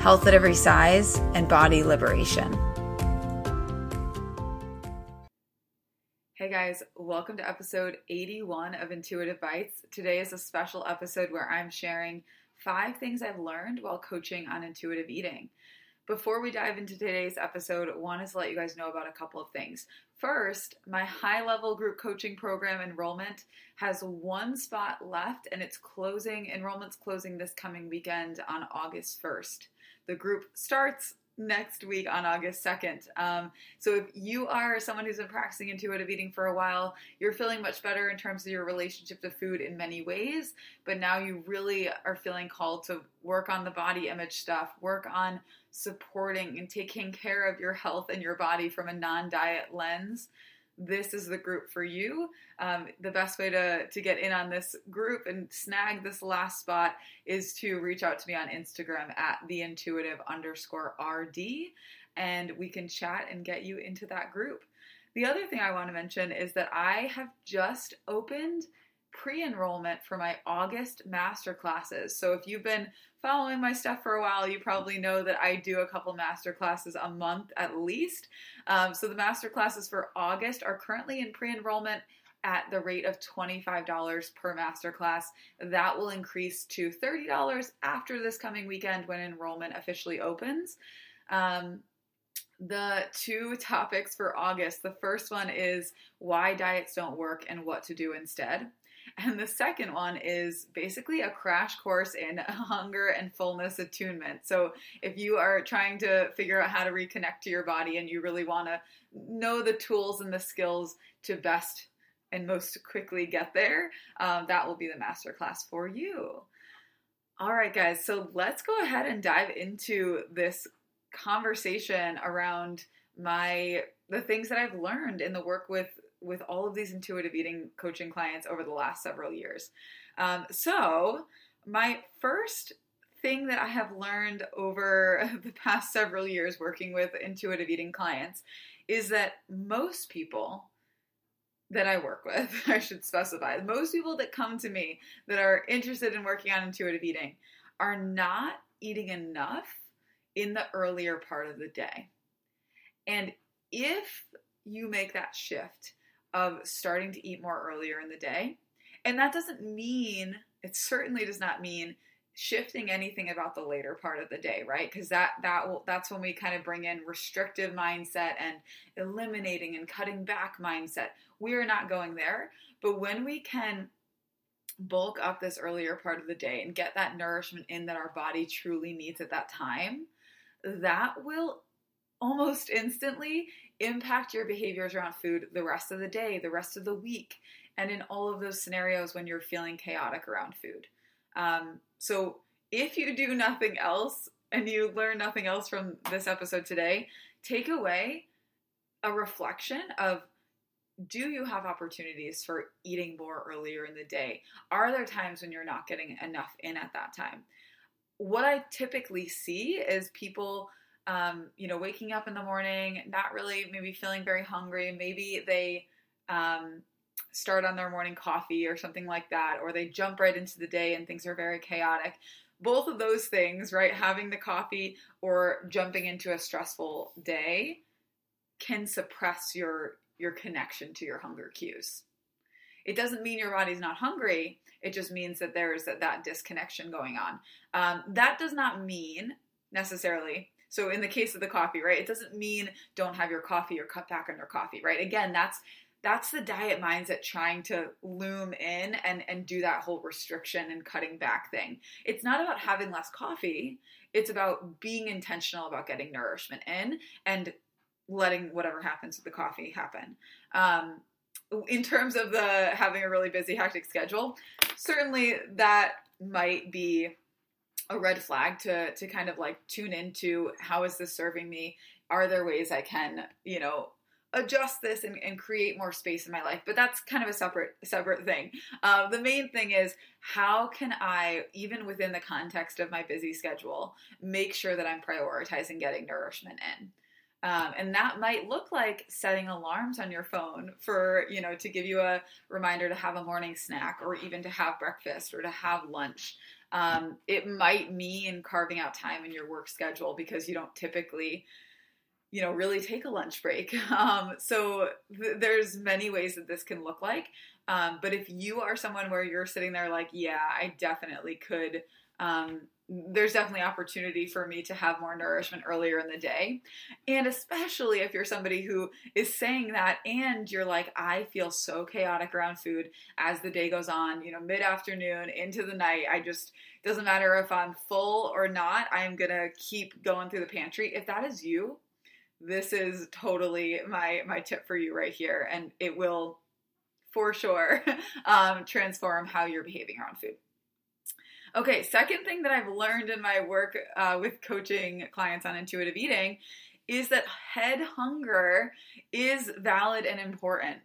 health at every size, and body liberation. Hey guys, welcome to episode 81 of Intuitive Bites. Today is a special episode where I'm sharing five things I've learned while coaching on intuitive eating. Before we dive into today's episode, I wanted to let you guys know about a couple of things. First, my high level group coaching program enrollment has one spot left and it's closing. Enrollment's closing this coming weekend on August 1st. The group starts next week on August 2nd. Um, so if you are someone who's been practicing intuitive eating for a while, you're feeling much better in terms of your relationship to food in many ways, but now you really are feeling called to work on the body image stuff, work on supporting and taking care of your health and your body from a non-diet lens this is the group for you. Um, the best way to, to get in on this group and snag this last spot is to reach out to me on Instagram at the intuitive underscore RD and we can chat and get you into that group. The other thing I want to mention is that I have just opened pre enrollment for my August master classes. So if you've been following my stuff for a while, you probably know that I do a couple master classes a month at least. Um, so the master classes for August are currently in pre enrollment at the rate of $25 per masterclass. That will increase to $30 after this coming weekend when enrollment officially opens. Um, the two topics for August the first one is why diets don't work and what to do instead. And the second one is basically a crash course in hunger and fullness attunement. So, if you are trying to figure out how to reconnect to your body and you really want to know the tools and the skills to best and most quickly get there, um, that will be the masterclass for you. All right, guys, so let's go ahead and dive into this conversation around my the things that I've learned in the work with with all of these intuitive eating coaching clients over the last several years. Um, so, my first thing that I have learned over the past several years working with intuitive eating clients is that most people that I work with, I should specify, most people that come to me that are interested in working on intuitive eating are not eating enough in the earlier part of the day. And if you make that shift of starting to eat more earlier in the day. And that doesn't mean, it certainly does not mean shifting anything about the later part of the day, right? Because that that will that's when we kind of bring in restrictive mindset and eliminating and cutting back mindset. We are not going there, but when we can bulk up this earlier part of the day and get that nourishment in that our body truly needs at that time, that will almost instantly impact your behaviors around food the rest of the day, the rest of the week, and in all of those scenarios when you're feeling chaotic around food. Um, so, if you do nothing else and you learn nothing else from this episode today, take away a reflection of do you have opportunities for eating more earlier in the day? Are there times when you're not getting enough in at that time? What I typically see is people um, you know, waking up in the morning, not really maybe feeling very hungry. Maybe they um, start on their morning coffee or something like that, or they jump right into the day and things are very chaotic. Both of those things, right, having the coffee or jumping into a stressful day can suppress your your connection to your hunger cues. It doesn't mean your body's not hungry. It just means that there's that, that disconnection going on. Um, that does not mean necessarily so in the case of the coffee, right, it doesn't mean don't have your coffee or cut back on your coffee, right? Again, that's that's the diet mindset trying to loom in and and do that whole restriction and cutting back thing. It's not about having less coffee. It's about being intentional about getting nourishment in and letting whatever happens with the coffee happen. Um, in terms of the having a really busy hectic schedule, certainly that might be a red flag to to kind of like tune into how is this serving me? Are there ways I can, you know, adjust this and, and, create more space in my life? But that's kind of a separate separate thing. Uh, the main thing is how can i even within the context of my busy schedule make sure that i'm prioritizing getting nourishment in? Um, and that might look like setting alarms on your phone for you know to give you a reminder to have a morning snack or even to have breakfast or to have lunch um, it might mean carving out time in your work schedule because you don't typically you know really take a lunch break. Um, so th- there's many ways that this can look like. Um, but if you are someone where you're sitting there like yeah i definitely could um, there's definitely opportunity for me to have more nourishment earlier in the day. And especially if you're somebody who is saying that and you're like i feel so chaotic around food as the day goes on you know mid-afternoon into the night i just doesn't matter if i'm full or not i'm gonna keep going through the pantry. If that is you this is totally my my tip for you right here and it will for sure um, transform how you're behaving around food okay second thing that i've learned in my work uh, with coaching clients on intuitive eating is that head hunger is valid and important.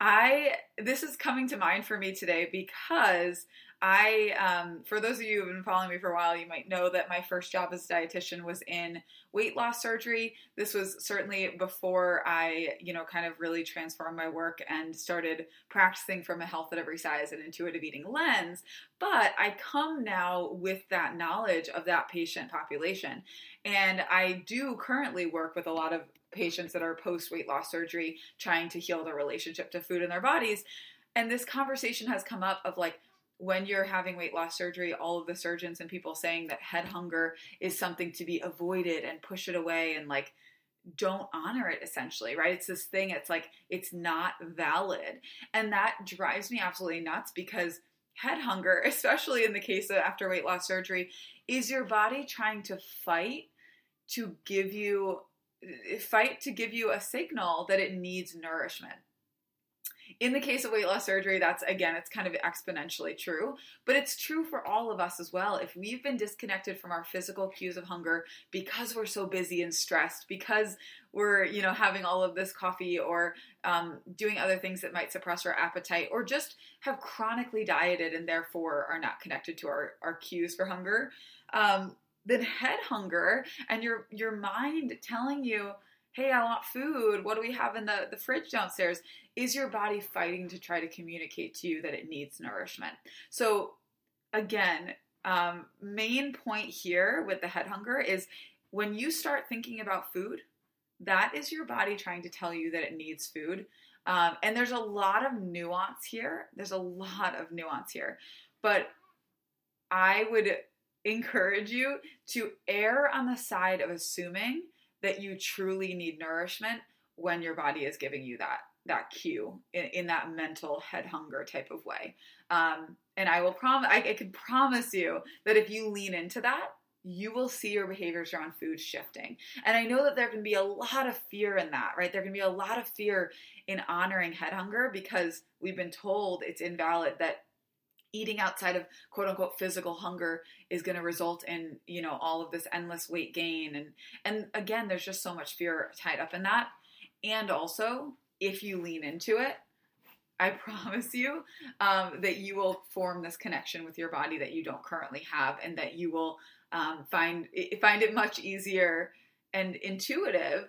I this is coming to mind for me today because I, um, for those of you who've been following me for a while, you might know that my first job as a dietitian was in weight loss surgery. This was certainly before I, you know, kind of really transformed my work and started practicing from a health at every size and intuitive eating lens. But I come now with that knowledge of that patient population. And I do currently work with a lot of patients that are post weight loss surgery trying to heal their relationship to food in their bodies. And this conversation has come up of like, when you're having weight loss surgery, all of the surgeons and people saying that head hunger is something to be avoided and push it away and like don't honor it essentially, right? It's this thing, it's like it's not valid. And that drives me absolutely nuts because head hunger, especially in the case of after weight loss surgery, is your body trying to fight to give you fight to give you a signal that it needs nourishment. In the case of weight loss surgery, that's again, it's kind of exponentially true, but it's true for all of us as well. If we've been disconnected from our physical cues of hunger because we're so busy and stressed, because we're, you know, having all of this coffee or um, doing other things that might suppress our appetite, or just have chronically dieted and therefore are not connected to our, our cues for hunger, um, then head hunger and your your mind telling you hey, I want food. What do we have in the, the fridge downstairs? Is your body fighting to try to communicate to you that it needs nourishment? So, again, um, main point here with the head hunger is when you start thinking about food, that is your body trying to tell you that it needs food. Um, and there's a lot of nuance here. There's a lot of nuance here. But I would encourage you to err on the side of assuming that you truly need nourishment when your body is giving you that that cue in, in that mental head hunger type of way. Um, and I will promise, I, I can promise you that if you lean into that, you will see your behaviors around food shifting. And I know that there can be a lot of fear in that, right? There can be a lot of fear in honoring head hunger because we've been told it's invalid that eating outside of quote unquote physical hunger is going to result in you know all of this endless weight gain. And and again there's just so much fear tied up in that. And also if you lean into it i promise you um, that you will form this connection with your body that you don't currently have and that you will um, find find it much easier and intuitive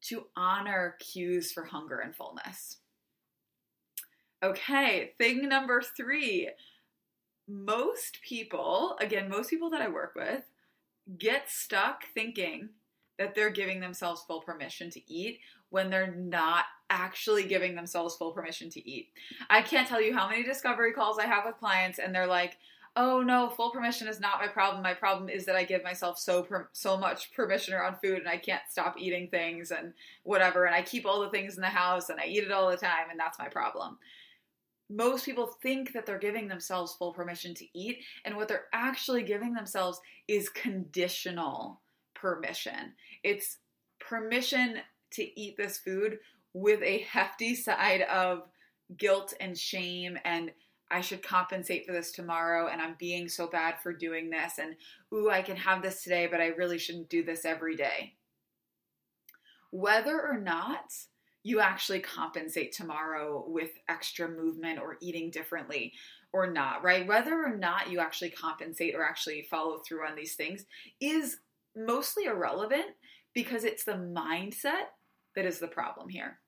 to honor cues for hunger and fullness. Okay, thing number three most people, again, most people that I work with, get stuck thinking that they're giving themselves full permission to eat when they're not actually giving themselves full permission to eat. I can't tell you how many discovery calls I have with clients and they're like, "Oh no, full permission is not my problem. My problem is that I give myself so per- so much permission around food and I can't stop eating things and whatever and I keep all the things in the house and I eat it all the time and that's my problem." Most people think that they're giving themselves full permission to eat, and what they're actually giving themselves is conditional permission. It's permission to eat this food with a hefty side of guilt and shame and I should compensate for this tomorrow and I'm being so bad for doing this and ooh I can have this today but I really shouldn't do this every day. whether or not you actually compensate tomorrow with extra movement or eating differently or not, right? Whether or not you actually compensate or actually follow through on these things is mostly irrelevant because it's the mindset that is the problem here.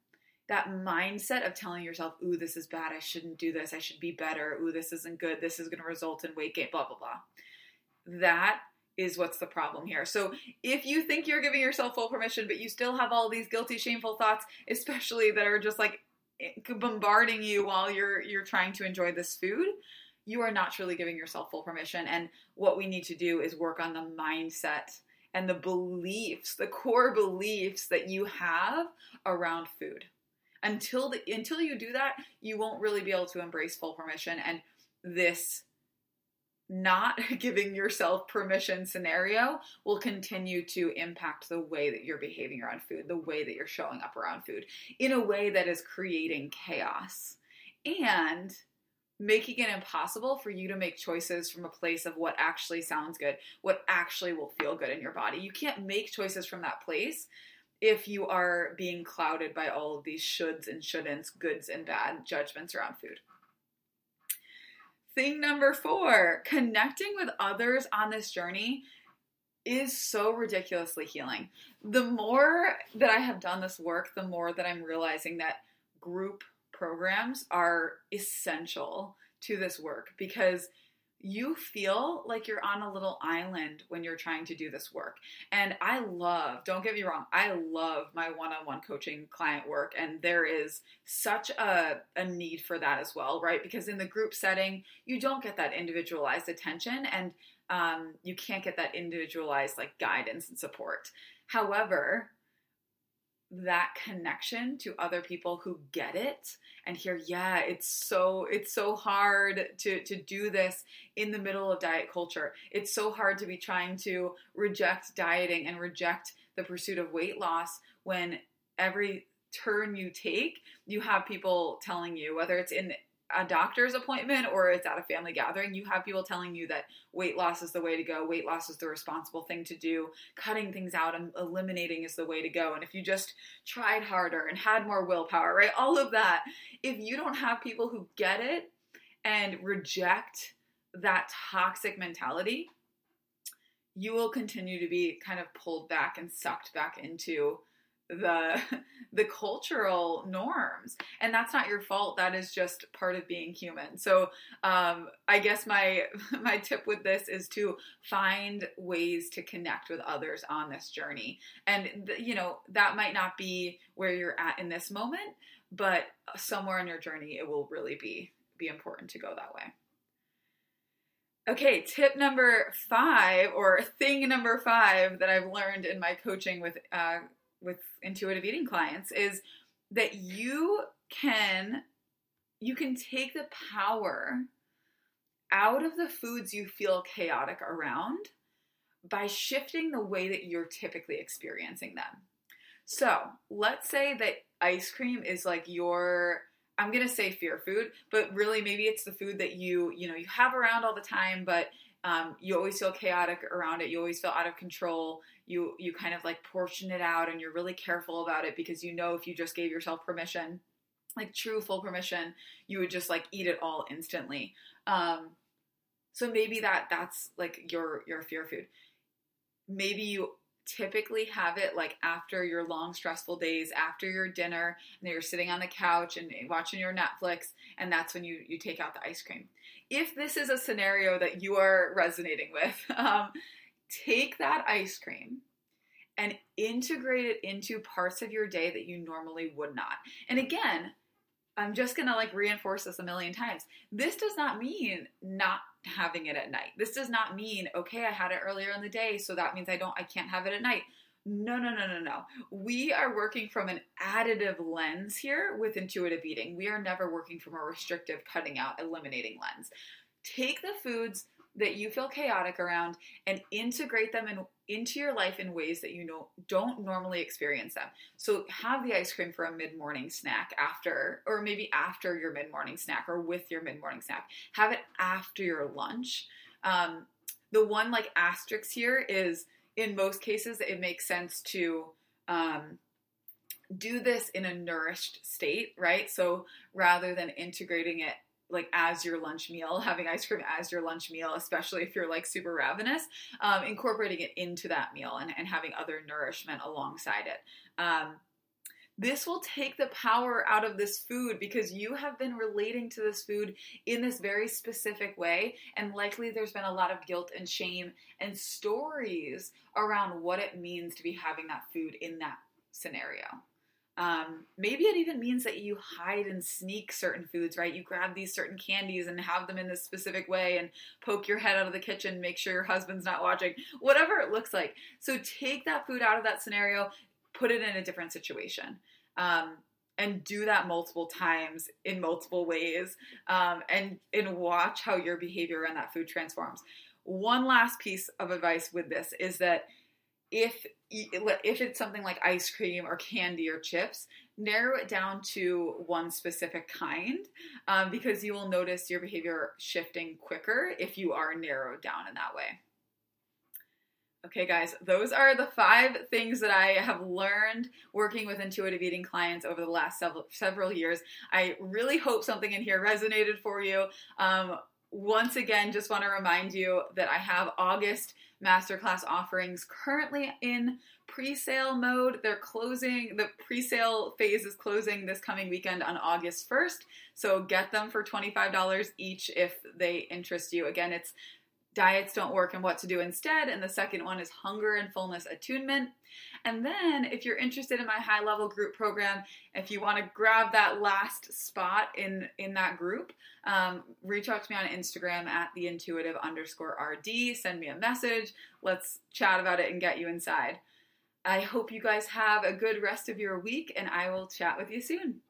That mindset of telling yourself, ooh, this is bad, I shouldn't do this, I should be better, ooh, this isn't good, this is gonna result in weight gain, blah, blah, blah. That is what's the problem here. So if you think you're giving yourself full permission, but you still have all these guilty, shameful thoughts, especially that are just like eh, bombarding you while you're you're trying to enjoy this food, you are not truly giving yourself full permission. And what we need to do is work on the mindset and the beliefs, the core beliefs that you have around food. Until the, until you do that, you won't really be able to embrace full permission and this not giving yourself permission scenario will continue to impact the way that you're behaving around food, the way that you're showing up around food, in a way that is creating chaos and making it impossible for you to make choices from a place of what actually sounds good, what actually will feel good in your body. You can't make choices from that place if you are being clouded by all of these shoulds and shouldn'ts, goods and bad judgments around food. Thing number four connecting with others on this journey is so ridiculously healing. The more that I have done this work, the more that I'm realizing that group programs are essential to this work because you feel like you're on a little island when you're trying to do this work. And I love, don't get me wrong, I love my one on one coaching client work. And there is such a, a need for that as well, right? Because in the group setting, you don't get that individualized attention and um, you can't get that individualized like guidance and support. However, that connection to other people who get it and hear yeah it's so it's so hard to to do this in the middle of diet culture. It's so hard to be trying to reject dieting and reject the pursuit of weight loss when every turn you take you have people telling you whether it's in a doctor's appointment or it's at a family gathering, you have people telling you that weight loss is the way to go, weight loss is the responsible thing to do, cutting things out and eliminating is the way to go. And if you just tried harder and had more willpower, right? All of that. If you don't have people who get it and reject that toxic mentality, you will continue to be kind of pulled back and sucked back into the the cultural norms. And that's not your fault. That is just part of being human. So um, i guess my my tip with this is to find ways to connect with others on this journey. And you know that might not be where you're at in this moment but somewhere in your journey it will really be be important to go that way. Okay, tip number five, or thing number five that I've learned in my coaching with uh, with intuitive eating clients is that you can you can take the power out of the foods you feel chaotic around by shifting the way that you're typically experiencing them. So, let's say that ice cream is like your I'm going to say fear food, but really maybe it's the food that you, you know, you have around all the time but um, you always feel chaotic around it. You always feel out of control. You you kind of like portion it out, and you're really careful about it because you know if you just gave yourself permission, like true full permission, you would just like eat it all instantly. Um, so maybe that that's like your your fear food. Maybe you typically have it like after your long stressful days after your dinner and you're sitting on the couch and watching your netflix and that's when you you take out the ice cream if this is a scenario that you are resonating with um, take that ice cream and integrate it into parts of your day that you normally would not and again i'm just gonna like reinforce this a million times this does not mean not having it at night. This does not mean, okay, I had it earlier in the day, so that means I don't I can't have it at night. No, no, no, no, no. We are working from an additive lens here with intuitive eating. We are never working from a restrictive, cutting out, eliminating lens. Take the foods that you feel chaotic around and integrate them in, into your life in ways that you know don't normally experience them. So have the ice cream for a mid-morning snack after or maybe after your mid-morning snack or with your mid-morning snack. Have it after your lunch. Um, the one like asterisk here is in most cases it makes sense to um, do this in a nourished state, right? So rather than integrating it like as your lunch meal, having ice cream as your lunch meal, especially if you're like super ravenous, um, incorporating it into that meal and, and having other nourishment alongside it. Um, this will take the power out of this food because you have been relating to this food in this very specific way. And likely there's been a lot of guilt and shame and stories around what it means to be having that food in that scenario. Um, maybe it even means that you hide and sneak certain foods, right? You grab these certain candies and have them in this specific way and poke your head out of the kitchen, make sure your husband's not watching, whatever it looks like. So take that food out of that scenario, put it in a different situation. Um, and do that multiple times in multiple ways um, and and watch how your behavior around that food transforms one last piece of advice with this is that if if it's something like ice cream or candy or chips narrow it down to one specific kind um, because you will notice your behavior shifting quicker if you are narrowed down in that way Okay, guys, those are the five things that I have learned working with intuitive eating clients over the last several years. I really hope something in here resonated for you. Um, once again, just want to remind you that I have August masterclass offerings currently in pre-sale mode. They're closing. The pre-sale phase is closing this coming weekend on August 1st. So get them for $25 each if they interest you. Again, it's diets don't work and what to do instead. And the second one is hunger and fullness attunement. And then, if you're interested in my high level group program, if you want to grab that last spot in in that group, um, reach out to me on Instagram at the intuitive underscore rd. Send me a message. Let's chat about it and get you inside. I hope you guys have a good rest of your week, and I will chat with you soon.